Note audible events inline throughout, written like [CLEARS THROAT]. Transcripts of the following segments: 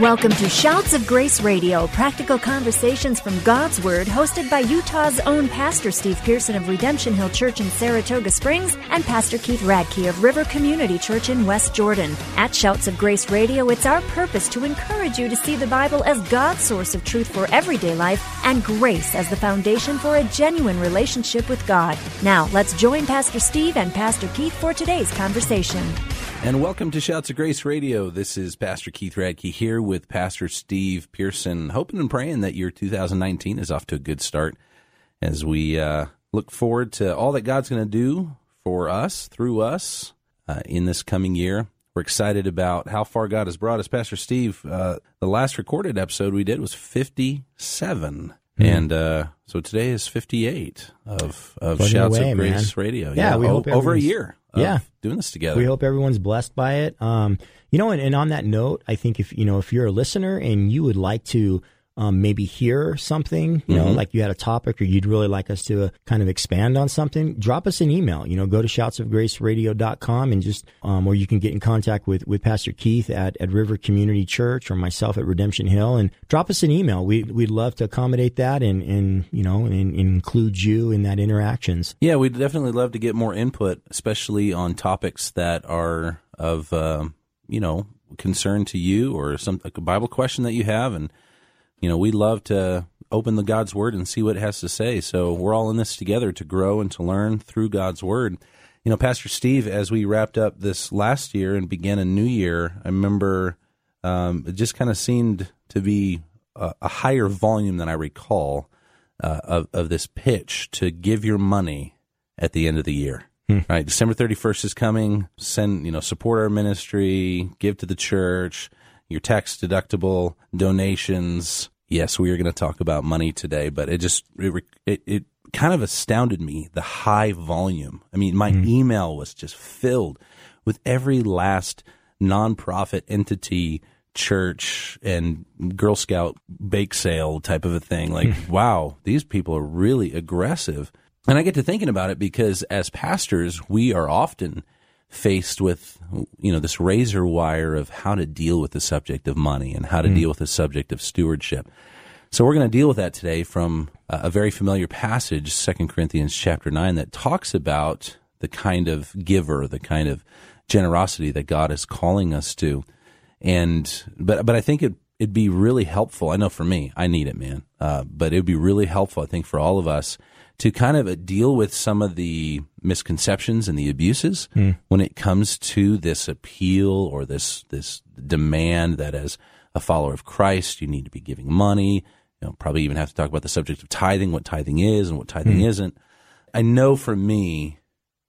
Welcome to Shouts of Grace Radio, practical conversations from God's Word, hosted by Utah's own Pastor Steve Pearson of Redemption Hill Church in Saratoga Springs and Pastor Keith Radke of River Community Church in West Jordan. At Shouts of Grace Radio, it's our purpose to encourage you to see the Bible as God's source of truth for everyday life and grace as the foundation for a genuine relationship with God. Now, let's join Pastor Steve and Pastor Keith for today's conversation. And welcome to Shouts of Grace Radio. This is Pastor Keith Radke here with Pastor Steve Pearson, hoping and praying that your 2019 is off to a good start as we uh, look forward to all that God's going to do for us, through us, uh, in this coming year. We're excited about how far God has brought us. Pastor Steve, uh, the last recorded episode we did was 57. Mm. And uh, so today is 58 of, of Shouts of Grace man. Radio. Yeah, yeah we o- over a year yeah. doing this together. We hope everyone's blessed by it. Um, you know, and, and, on that note, I think if you know if you're a listener and you would like to um, maybe hear something, you know, mm-hmm. like you had a topic or you'd really like us to uh, kind of expand on something, drop us an email. You know, go to shoutsofgraceradio.com and just, um, or you can get in contact with, with Pastor Keith at, at River Community Church or myself at Redemption Hill and drop us an email. We, we'd love to accommodate that and, and you know, and, and include you in that interactions. Yeah, we'd definitely love to get more input, especially on topics that are of, uh, you know, concern to you or some like a Bible question that you have and you know, we love to open the God's Word and see what it has to say. So we're all in this together to grow and to learn through God's Word. You know, Pastor Steve, as we wrapped up this last year and began a new year, I remember um, it just kind of seemed to be a, a, higher volume than I recall uh, of, of this pitch to give your money at the end of the year. Hmm. Right, December thirty first is coming. Send you know support our ministry, give to the church your tax deductible donations. Yes, we are going to talk about money today, but it just it, it, it kind of astounded me the high volume. I mean, my mm email was just filled with every last nonprofit entity, church, and Girl Scout bake sale type of a thing. Like, hmm. wow, these people are really aggressive. And I get to thinking about it because as pastors, we are often faced with you know this razor wire of how to deal with the subject of money and how to mm. deal with the subject of stewardship. So we're going to deal with that today from a very familiar passage, Second Corinthians chapter 9 that talks about the kind of giver, the kind of generosity that God is calling us to. And but but I think it it'd be really helpful. I know for me, I need it, man. Uh, but it would be really helpful, I think, for all of us to kind of deal with some of the misconceptions and the abuses mm. when it comes to this appeal or this this demand that as a follower of Christ you need to be giving money. You know, probably even have to talk about the subject of tithing, what tithing is and what tithing mm. isn't. I know for me,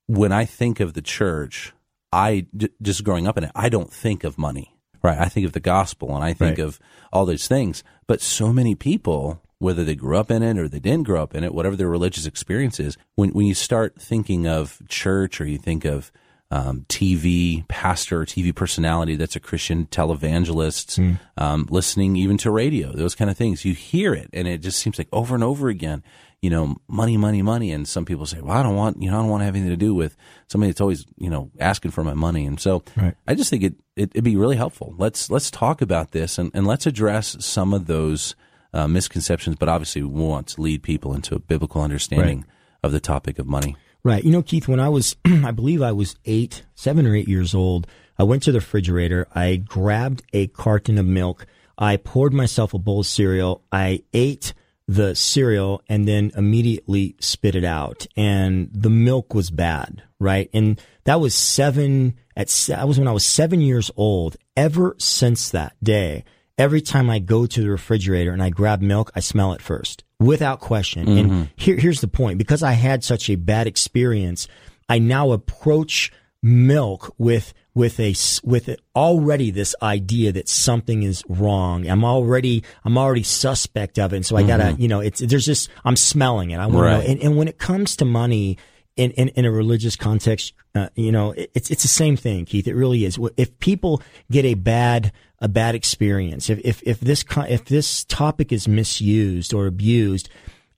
when I think of the church, I just growing up in it, I don't think of money. Right. I think of the gospel and I think right. of all those things. But so many people whether they grew up in it or they didn't grow up in it, whatever their religious experience is, when, when you start thinking of church or you think of um, TV pastor, TV personality that's a Christian, televangelists, mm. um, listening even to radio, those kind of things, you hear it and it just seems like over and over again, you know, money, money, money. And some people say, well, I don't want, you know, I don't want to have anything to do with somebody that's always, you know, asking for my money. And so right. I just think it, it, would be really helpful. Let's, let's talk about this and, and let's address some of those, uh, misconceptions, but obviously we want to lead people into a biblical understanding right. of the topic of money. Right. You know, Keith, when I was, [CLEARS THROAT] I believe I was eight, seven or eight years old, I went to the refrigerator. I grabbed a carton of milk. I poured myself a bowl of cereal. I ate the cereal and then immediately spit it out. And the milk was bad, right? And that was seven at, that was when I was seven years old. Ever since that day, every time I go to the refrigerator and I grab milk, I smell it first without question. Mm-hmm. And here, here's the point. Because I had such a bad experience, I now approach milk with with a with already this idea that something is wrong. I'm already I'm already suspect of it, and so I gotta mm-hmm. you know it's there's just I'm smelling it. I want right. to know. And, and when it comes to money, in, in, in a religious context, uh, you know, it's it's the same thing, Keith. It really is. If people get a bad a bad experience, if if if this if this topic is misused or abused,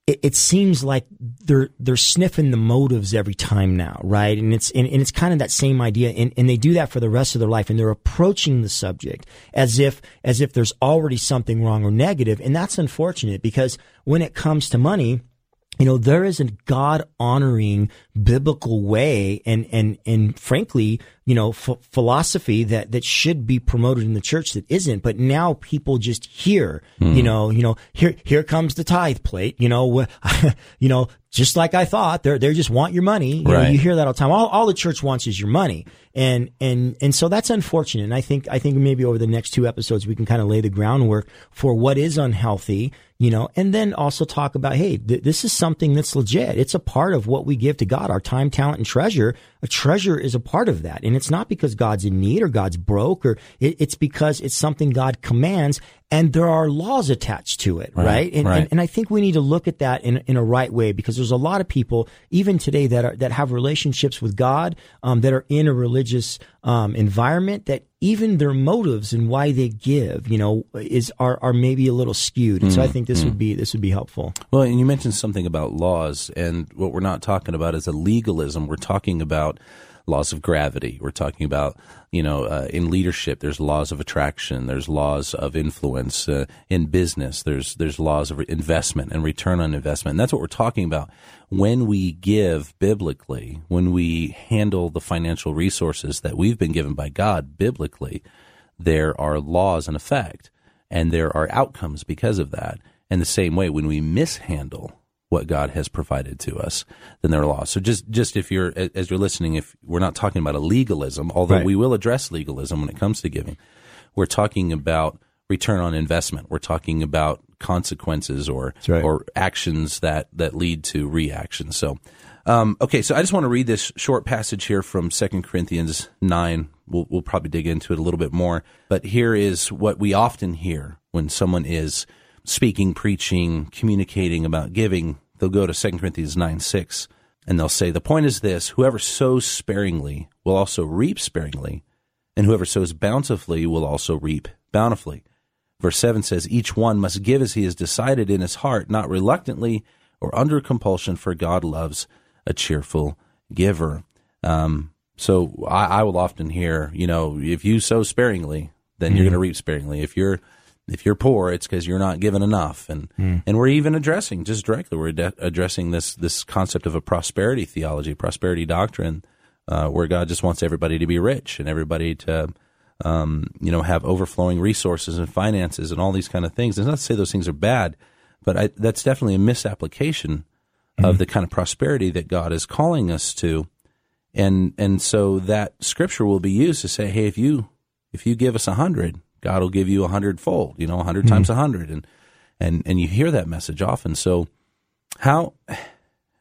it, it, seems like they're they're sniffing the motives every time now, right? And it's and, and it's kind of that same idea, and, and they do that for the rest of their life, and they're approaching the subject as if as if there's already something wrong or negative, and that's unfortunate because when it comes to money you know, there is a God honoring biblical way and, and, and frankly, you know, f- philosophy that, that should be promoted in the church that isn't. But now people just hear, mm. you know, you know, here, here comes the tithe plate, you know, [LAUGHS] you know, just like I thought, they're, they just want your money. You, right. know, you hear that all the time. All, all the church wants is your money. And, and, and so that's unfortunate. And I think, I think maybe over the next two episodes, we can kind of lay the groundwork for what is unhealthy you know, and then also talk about, hey, th- this is something that's legit. It's a part of what we give to God, our time, talent, and treasure. A treasure is a part of that. And it's not because God's in need or God's broke or it, it's because it's something God commands and there are laws attached to it, right? right? And, right. And, and, I think we need to look at that in, in a right way because there's a lot of people, even today, that are, that have relationships with God, um, that are in a religious, um, environment that even their motives and why they give, you know, is are, are maybe a little skewed. And mm, so I mm, think this mm. would be this would be helpful. Well, and you mentioned something about laws, and what we're not talking about is a legalism. We're talking about laws of gravity. We're talking about, you know, uh, in leadership, there's laws of attraction, there's laws of influence. Uh, in business, there's there's laws of investment and return on investment. And that's what we're talking about when we give biblically, when we handle the financial resources that we've been given by God biblically. There are laws in effect, and there are outcomes because of that. And the same way, when we mishandle what God has provided to us, than their laws. So just just if you're as you're listening, if we're not talking about a legalism, although right. we will address legalism when it comes to giving, we're talking about return on investment. We're talking about consequences or right. or actions that that lead to reactions. So. Um, okay, so I just want to read this short passage here from Second Corinthians 9. We'll, we'll probably dig into it a little bit more. But here is what we often hear when someone is speaking, preaching, communicating about giving they'll go to 2 Corinthians 9 6, and they'll say, The point is this whoever sows sparingly will also reap sparingly, and whoever sows bountifully will also reap bountifully. Verse 7 says, Each one must give as he has decided in his heart, not reluctantly or under compulsion, for God loves a cheerful giver. Um, so I, I, will often hear, you know, if you sow sparingly, then mm-hmm. you're going to reap sparingly. If you're if you're poor, it's because you're not given enough. And mm. and we're even addressing just directly, we're de- addressing this this concept of a prosperity theology, prosperity doctrine, uh, where God just wants everybody to be rich and everybody to um, you know have overflowing resources and finances and all these kind of things. It's not to say those things are bad, but I, that's definitely a misapplication mm. of the kind of prosperity that God is calling us to. And and so that scripture will be used to say, hey, if you if you give us a hundred, God will give you a hundredfold, you know, a 100 mm-hmm. times a hundred. And, and, and you hear that message often. So how,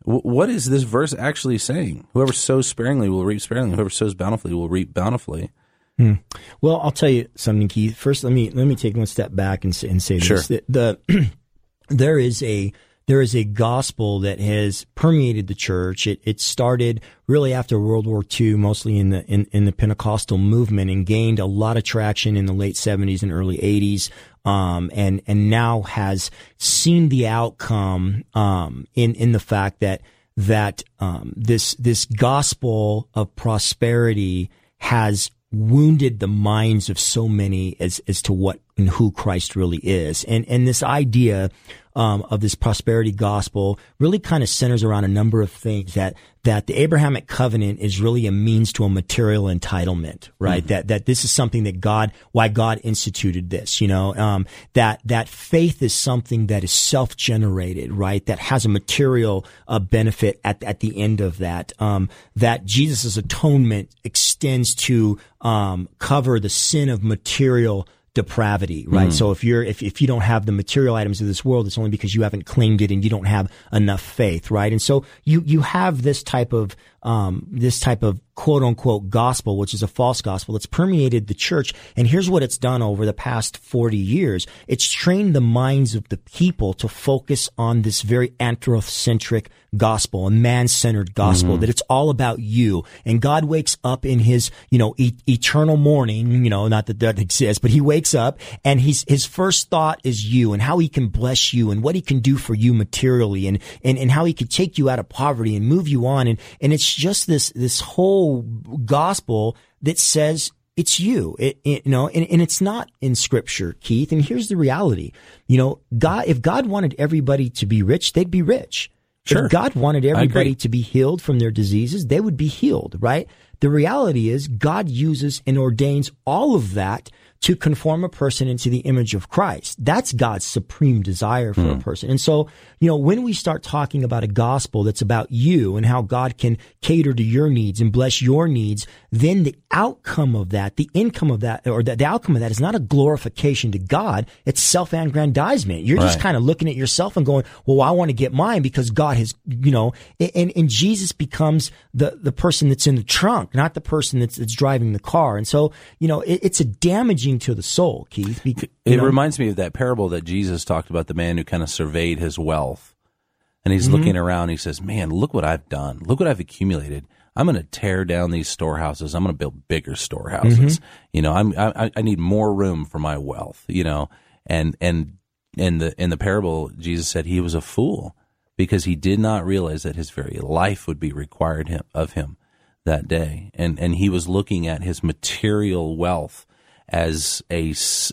what is this verse actually saying? Whoever sows sparingly will reap sparingly. Whoever sows bountifully will reap bountifully. Hmm. Well, I'll tell you something, Keith. First, let me let me take one step back and, and say sure. this: the, the [CLEARS THROAT] there is a there is a gospel that has permeated the church. It, it started really after World War II, mostly in the in, in the Pentecostal movement, and gained a lot of traction in the late '70s and early '80s, um, and and now has seen the outcome um, in in the fact that that um, this this gospel of prosperity has wounded the minds of so many as as to what and who Christ really is, and and this idea um, of this prosperity gospel really kind of centers around a number of things that that the Abrahamic covenant is really a means to a material entitlement, right? Mm-hmm. That that this is something that God, why God instituted this, you know, um, that that faith is something that is self generated, right? That has a material uh, benefit at at the end of that. Um, that Jesus' atonement extends to um, cover the sin of material depravity, right? Mm. So if you're if, if you don't have the material items of this world, it's only because you haven't claimed it and you don't have enough faith, right? And so you you have this type of um, this type of quote unquote gospel, which is a false gospel. It's permeated the church. And here's what it's done over the past 40 years. It's trained the minds of the people to focus on this very anthropocentric gospel, a man-centered gospel, mm-hmm. that it's all about you. And God wakes up in his, you know, e- eternal morning, you know, not that that exists, but he wakes up and he's, his first thought is you and how he can bless you and what he can do for you materially and, and, and how he could take you out of poverty and move you on. And, and it's just this, this whole gospel that says it's you. It, it, you know, and, and it's not in scripture, Keith. And here's the reality. You know, God, if God wanted everybody to be rich, they'd be rich. Sure. If God wanted everybody to be healed from their diseases, they would be healed, right? The reality is God uses and ordains all of that to conform a person into the image of Christ. That's God's supreme desire for mm. a hmm. person. And so, you know, when we start talking about a gospel that's about you and how God can cater to your needs and bless your needs, then the outcome of that, the income of that, or the, the outcome of that is not a glorification to God. It's self-aggrandizement. You're right. just kind of looking at yourself and going, well, I want to get mine because God has, you know, and, and Jesus becomes the, the person that's in the trunk, not the person that's, that's driving the car. And so, you know, it, it's a damaging to the soul, Keith. Because, it know? reminds me of that parable that Jesus talked about the man who kind of surveyed his wealth. And he's mm-hmm. looking around. he says, Man, look what I've done. Look what I've accumulated. I'm going to tear down these storehouses. I'm going to build bigger storehouses. Mm-hmm. You know, I'm, I, I need more room for my wealth, you know, and, and in the, in the parable, Jesus said he was a fool because he did not realize that his very life would be required him, of him that day. And, and he was looking at his material wealth as a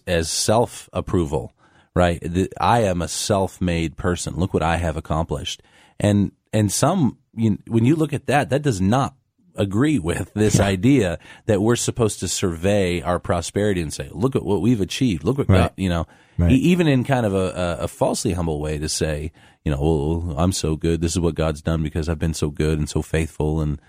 as self approval, right? The, I am a self made person. Look what I have accomplished, and and some you, when you look at that, that does not agree with this yeah. idea that we're supposed to survey our prosperity and say, look at what we've achieved. Look what right. God, you know, right. even in kind of a, a, falsely humble way to say, you know, well, I'm so good. This is what God's done because I've been so good and so faithful and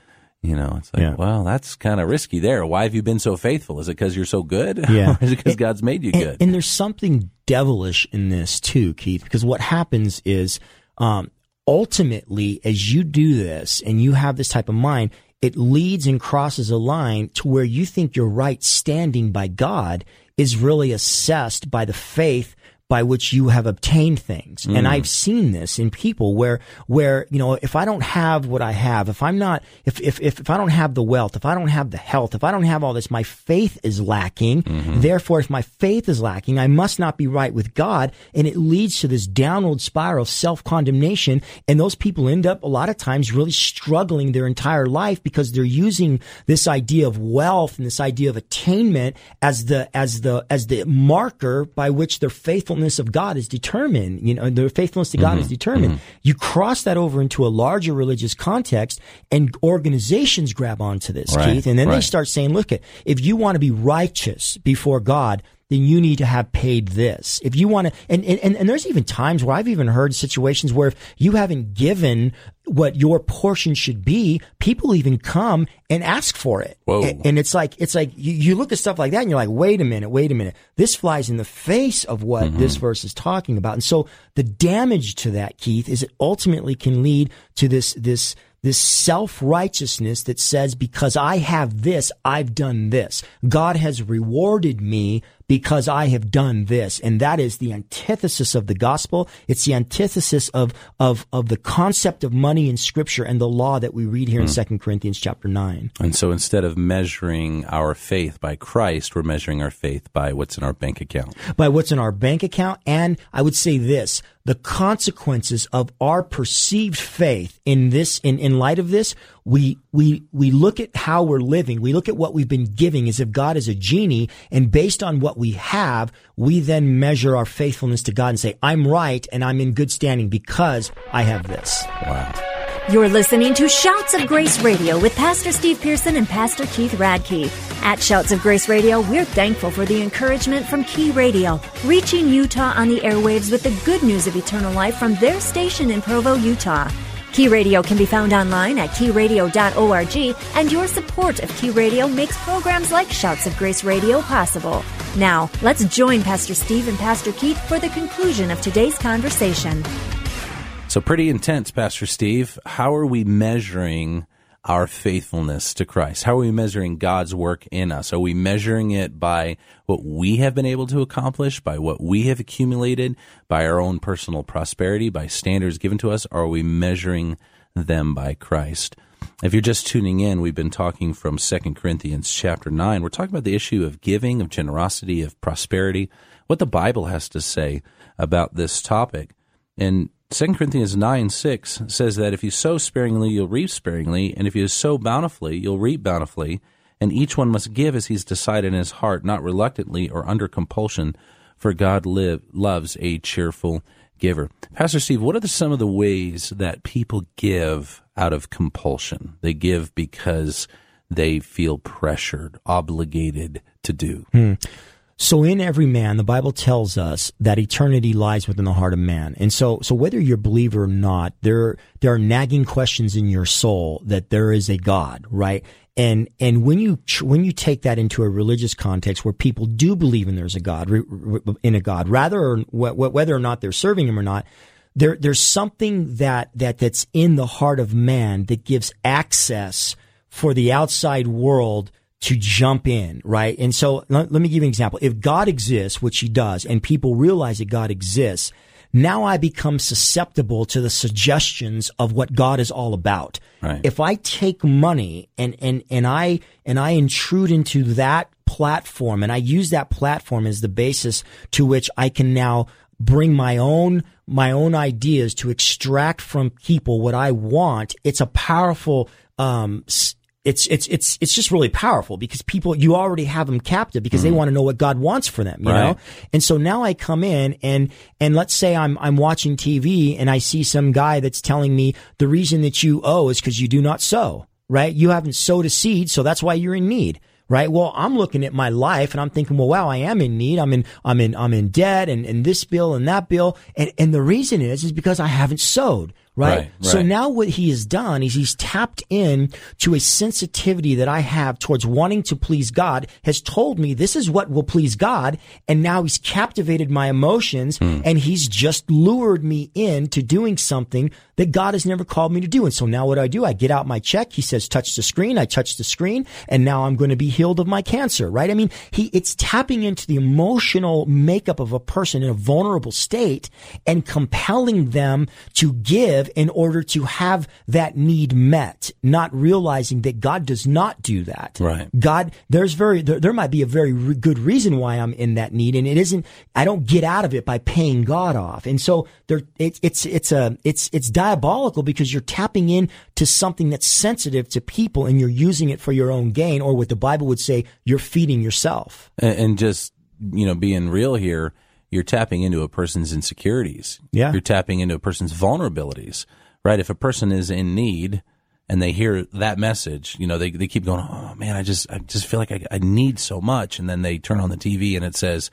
you know, it's like, yeah. well, that's kind of risky there. Why have you been so faithful? Is it because you're so good? [LAUGHS] Yeah. is it because God's made you and, good? And there's something devilish in this too, Keith, because what happens is, um, ultimately, as you do this and you have this type of mind, it leads and crosses a line to where you think your right standing by God is really assessed by the faith by which you have obtained things. Mm. And I've seen this in people where, where, you know, if I don't have what I have, if I'm not, if, if, if, if I don't have the wealth, if I don't have the health, if I don't have all this, my faith is lacking. Mm-hmm. Therefore, if my faith is lacking, I must not be right with God. And it leads to this downward spiral of self-condemnation. And those people end up a lot of times really struggling their entire life because they're using this idea of wealth and this idea of attainment as the, as the, as the marker by which their faithfulness faithfulness of God is determined, you know, the faithfulness to God mm-hmm. is determined. Mm-hmm. You cross that over into a larger religious context and organizations grab onto this, right. Keith, and then right. they start saying, look, if you want to be righteous before God, then you need to have paid this. If you want to, and, and, and there's even times where I've even heard situations where if you haven't given what your portion should be, people even come and ask for it. Whoa. And, and it's like, it's like you, you, look at stuff like that and you're like, wait a minute, wait a minute. This flies in the face of what mm-hmm. this verse is talking about. And so the damage to that, Keith, is it ultimately can lead to this, this, this self-righteousness that says, because I have this, I've done this. God has rewarded me because I have done this. And that is the antithesis of the gospel. It's the antithesis of, of, of the concept of money in scripture and the law that we read here in hmm. Second Corinthians chapter 9. And so instead of measuring our faith by Christ, we're measuring our faith by what's in our bank account. By what's in our bank account. And I would say this, the consequences of our perceived faith in this, in, in light of this, we, we, we look at how we're living. We look at what we've been giving as if God is a genie. And based on what we have, we then measure our faithfulness to God and say, I'm right and I'm in good standing because I have this. Wow. You're listening to Shouts of Grace Radio with Pastor Steve Pearson and Pastor Keith Radke. At Shouts of Grace Radio, we're thankful for the encouragement from Key Radio, reaching Utah on the airwaves with the good news of eternal life from their station in Provo, Utah. Key Radio can be found online at keyradio.org, and your support of Key Radio makes programs like Shouts of Grace Radio possible. Now, let's join Pastor Steve and Pastor Keith for the conclusion of today's conversation. So, pretty intense, Pastor Steve. How are we measuring our faithfulness to Christ? How are we measuring God's work in us? Are we measuring it by what we have been able to accomplish, by what we have accumulated, by our own personal prosperity, by standards given to us? Are we measuring them by Christ? If you're just tuning in, we've been talking from 2 Corinthians chapter 9. We're talking about the issue of giving, of generosity, of prosperity, what the Bible has to say about this topic. And 2 Corinthians 9 6 says that if you sow sparingly, you'll reap sparingly, and if you sow bountifully, you'll reap bountifully. And each one must give as he's decided in his heart, not reluctantly or under compulsion, for God live, loves a cheerful giver. Pastor Steve, what are the, some of the ways that people give out of compulsion? They give because they feel pressured, obligated to do. Hmm. So in every man, the Bible tells us that eternity lies within the heart of man. And so, so whether you're a believer or not, there, there are nagging questions in your soul that there is a God, right? And, and when you, when you take that into a religious context where people do believe in there's a God, in a God, rather, whether or not they're serving him or not, there, there's something that, that, that's in the heart of man that gives access for the outside world to jump in, right? And so let, let, me give you an example. If God exists, which he does, and people realize that God exists, now I become susceptible to the suggestions of what God is all about. Right. If I take money and, and, and I, and I intrude into that platform and I use that platform as the basis to which I can now bring my own my own ideas to extract from people what I want, it's a powerful um, it's it's it's it's just really powerful because people you already have them captive because mm. they want to know what God wants for them, you right. know. And so now I come in and and let's say I'm I'm watching TV and I see some guy that's telling me the reason that you owe is because you do not sow, right? You haven't sowed a seed, so that's why you're in need right? Well, I'm looking at my life and I'm thinking, well, wow, I am in need. I'm in, I'm in, I'm in debt and, and this bill and that bill. And, and the reason is, is because I haven't sowed. Right? right? So now what he has done is he's tapped in to a sensitivity that I have towards wanting to please God, has told me this is what will please God. And now he's captivated my emotions hmm. and he's just lured me into doing something that God has never called me to do. And so now what do I do? I get out my check. He says, touch the screen. I touch the screen and now I'm going to be healed of my cancer, right? I mean, he, it's tapping into the emotional makeup of a person in a vulnerable state and compelling them to give in order to have that need met, not realizing that God does not do that. Right. God, there's very, there, there might be a very re- good reason why I'm in that need. And it isn't, I don't get out of it by paying God off. And so there, it, it's, it's a, it's, it's diabolical because you're tapping in to something that's sensitive to people and you're using it for your own gain or what the Bible would say, you're feeding yourself. and, just, you know, being real here, you're tapping into a person's insecurities. Yeah. You're tapping into a person's vulnerabilities, right? If a person is in need and they hear that message, you know, they, they keep going, Oh man, I just, I just feel like I, I need so much. And then they turn on the TV and it says,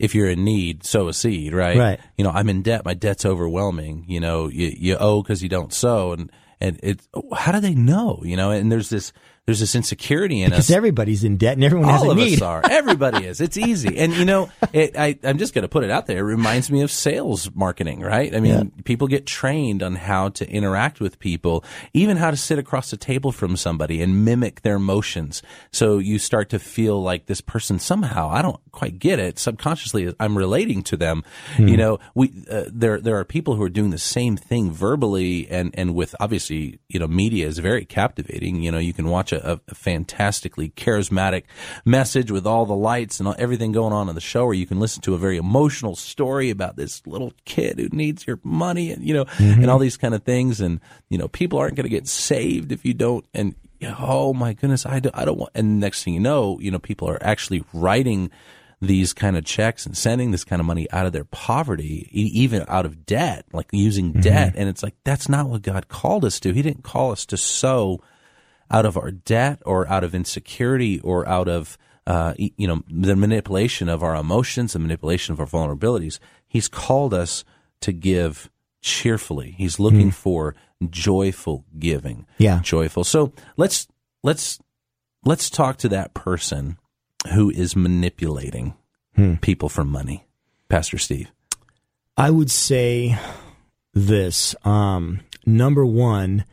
if you're in need, sow a seed, right? Right. You know, I'm in debt. My debt's overwhelming. You know, you, you owe because you don't sow. And, and it, how do they know? You know, and there's this, there's this insecurity in because us. Because everybody's in debt and everyone All has a of need. us are. Everybody is. It's easy. And you know, it, I, I'm just going to put it out there. It reminds me of sales marketing, right? I mean, yeah. people get trained on how to interact with people, even how to sit across the table from somebody and mimic their motions. So you start to feel like this person somehow, I don't quite get it. Subconsciously, I'm relating to them. Hmm. You know, we, uh, there, there are people who are doing the same thing verbally and, and with obviously, you know, media is very captivating. You know, you can watch a a, a, fantastically charismatic message with all the lights and everything going on in the show, or you can listen to a very emotional story about this little kid who needs your money and, you know, mm-hmm. and all these kind of things. And, you know, people aren't going to get saved if you don't. And, oh my goodness, I, do, I don't want, and next thing you know, you know, people are actually writing these kind of checks and sending this kind of money out of their poverty, even out of debt, like using mm-hmm. debt. And it's like, that's not what God called us to. He didn't call us to sow out of our debt or out of insecurity or out of uh, you know the manipulation of our emotions, the manipulation of our vulnerabilities. He's called us to give cheerfully. He's looking mm. for joyful giving. Yeah, joyful. So let's let's let's talk to that person who is manipulating hmm. people for money, Pastor Steve. I would say this. Um, number one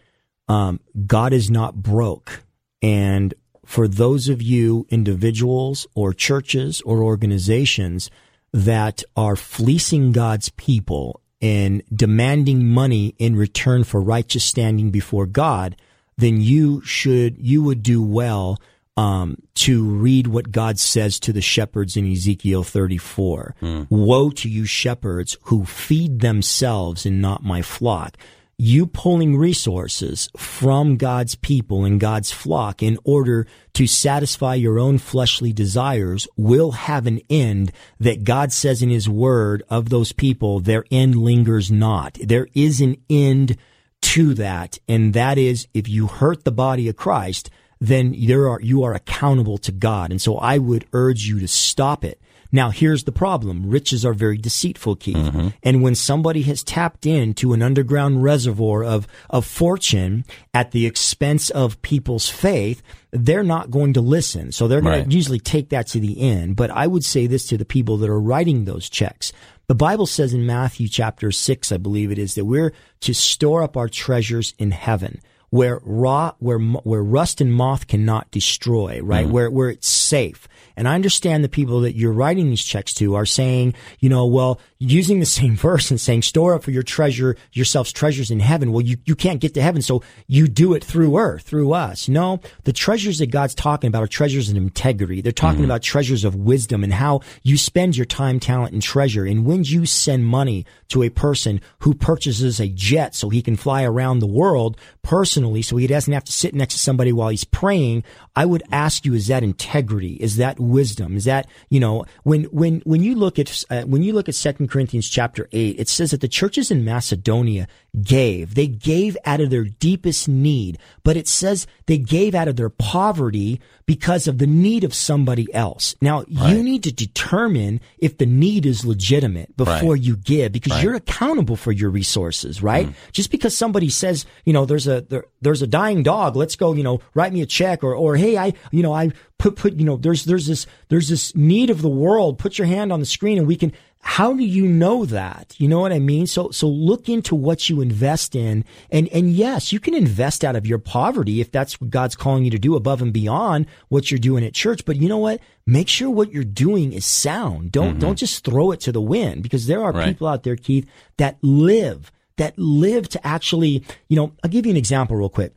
Um, God is not broke. And for those of you individuals or churches or organizations that are fleecing God's people and demanding money in return for righteous standing before God, then you should, you would do well um, to read what God says to the shepherds in Ezekiel 34. Mm. Woe to you shepherds who feed themselves and not my flock. You pulling resources from God's people and God's flock in order to satisfy your own fleshly desires will have an end that God says in his word of those people, their end lingers not. There is an end to that. And that is if you hurt the body of Christ, then there are, you are accountable to God. And so I would urge you to stop it. Now, here's the problem. Riches are very deceitful, Keith. Mm-hmm. And when somebody has tapped into an underground reservoir of, of fortune at the expense of people's faith, they're not going to listen. So they're going right. to usually take that to the end. But I would say this to the people that are writing those checks. The Bible says in Matthew chapter 6, I believe it is, that we're to store up our treasures in heaven where raw, where, where rust and moth cannot destroy, right? Mm. Where, where it's safe. And I understand the people that you're writing these checks to are saying, you know, well, using the [LAUGHS] same verse and saying, store up for your treasure, yourselves treasures in heaven. Well, you, you can't get to heaven. So you do it through earth, through us. No, the treasures that God's talking about are treasures of integrity. They're talking mm-hmm. about treasures of wisdom and how you spend your time, talent, and treasure. And when you send money to a person who purchases a jet so he can fly around the world personally, so he doesn't have to sit next to somebody while he's praying, I would ask you, is that integrity? Is that wisdom? Is that, you know, when, when, when you look at, uh, when you look at Second Corinthians chapter 8, it says that the churches in Macedonia gave. They gave out of their deepest need, but it says they gave out of their poverty because of the need of somebody else. Now, right. you need to determine if the need is legitimate before right. you give because right. you're accountable for your resources, right? Mm. Just because somebody says, you know, there's a there, there's a dying dog, let's go, you know, write me a check or or hey, I, you know, I put put, you know, there's there's this there's this need of the world. Put your hand on the screen and we can how do you know that? You know what I mean? So, so look into what you invest in. And, and yes, you can invest out of your poverty if that's what God's calling you to do above and beyond what you're doing at church. But you know what? Make sure what you're doing is sound. Don't, mm-hmm. don't just throw it to the wind because there are right. people out there, Keith, that live, that live to actually, you know, I'll give you an example real quick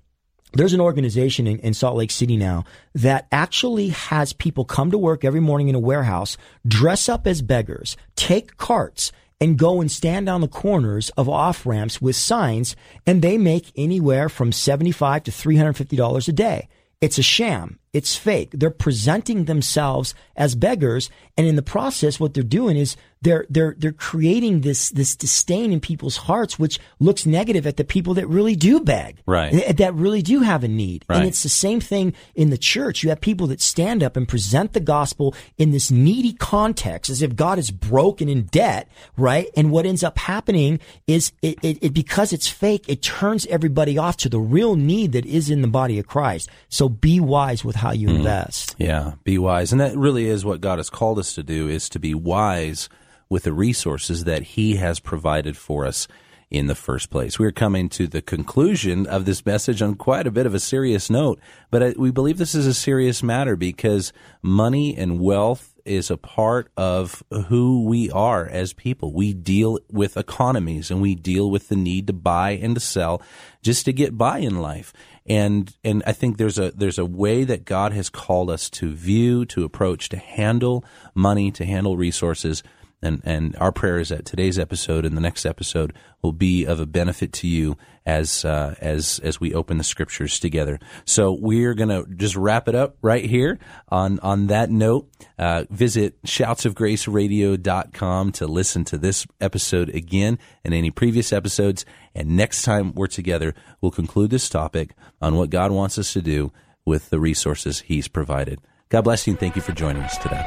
there's an organization in, in, Salt Lake City now that actually has people come to work every morning in a warehouse, dress up as beggars, take carts, and go and stand on the corners of off ramps with signs, and they make anywhere from 75 to $350 a day. It's a sham. It's fake. They're presenting themselves as beggars, and in the process, what they're doing is they're they're they're creating this this disdain in people's hearts, which looks negative at the people that really do beg, right? That really do have a need, right. and it's the same thing in the church. You have people that stand up and present the gospel in this needy context, as if God is broken in debt, right? And what ends up happening is it, it, it because it's fake, it turns everybody off to the real need that is in the body of Christ. So be wise with how you mm. invest. Yeah, be wise. And that really is what God has called us to do is to be wise with the resources that he has provided for us in the first place. We're coming to the conclusion of this message on quite a bit of a serious note, but we believe this is a serious matter because money and wealth is a part of who we are as people. We deal with economies and we deal with the need to buy and to sell just to get by in life and and I think there's a there's a way that God has called us to view, to approach, to handle money, to handle resources. And, and our prayer is that today's episode and the next episode will be of a benefit to you as uh, as as we open the scriptures together. So we're gonna just wrap it up right here. On on that note, uh, visit shoutsofgraceradio.com to listen to this episode again and any previous episodes. And next time we're together, we'll conclude this topic on what God wants us to do with the resources He's provided. God bless you and thank you for joining us today.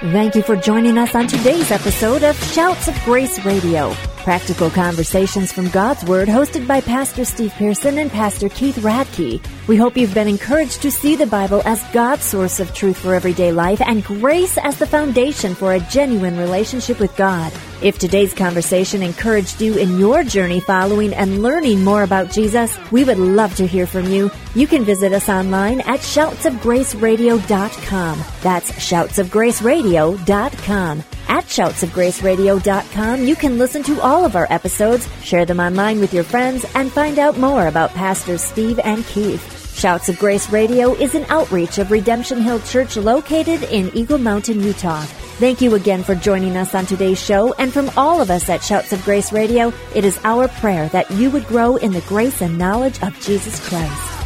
Thank you for joining us on today's episode of Shouts of Grace Radio. Practical conversations from God's Word hosted by Pastor Steve Pearson and Pastor Keith Radke. We hope you've been encouraged to see the Bible as God's source of truth for everyday life and grace as the foundation for a genuine relationship with God. If today's conversation encouraged you in your journey following and learning more about Jesus, we would love to hear from you. You can visit us online at shoutsofgraceradio.com. That's shoutsofgraceradio.com. At shoutsofgraceradio.com, you can listen to all of our episodes, share them online with your friends, and find out more about Pastors Steve and Keith. Shouts of Grace Radio is an outreach of Redemption Hill Church located in Eagle Mountain, Utah. Thank you again for joining us on today's show, and from all of us at Shouts of Grace Radio, it is our prayer that you would grow in the grace and knowledge of Jesus Christ.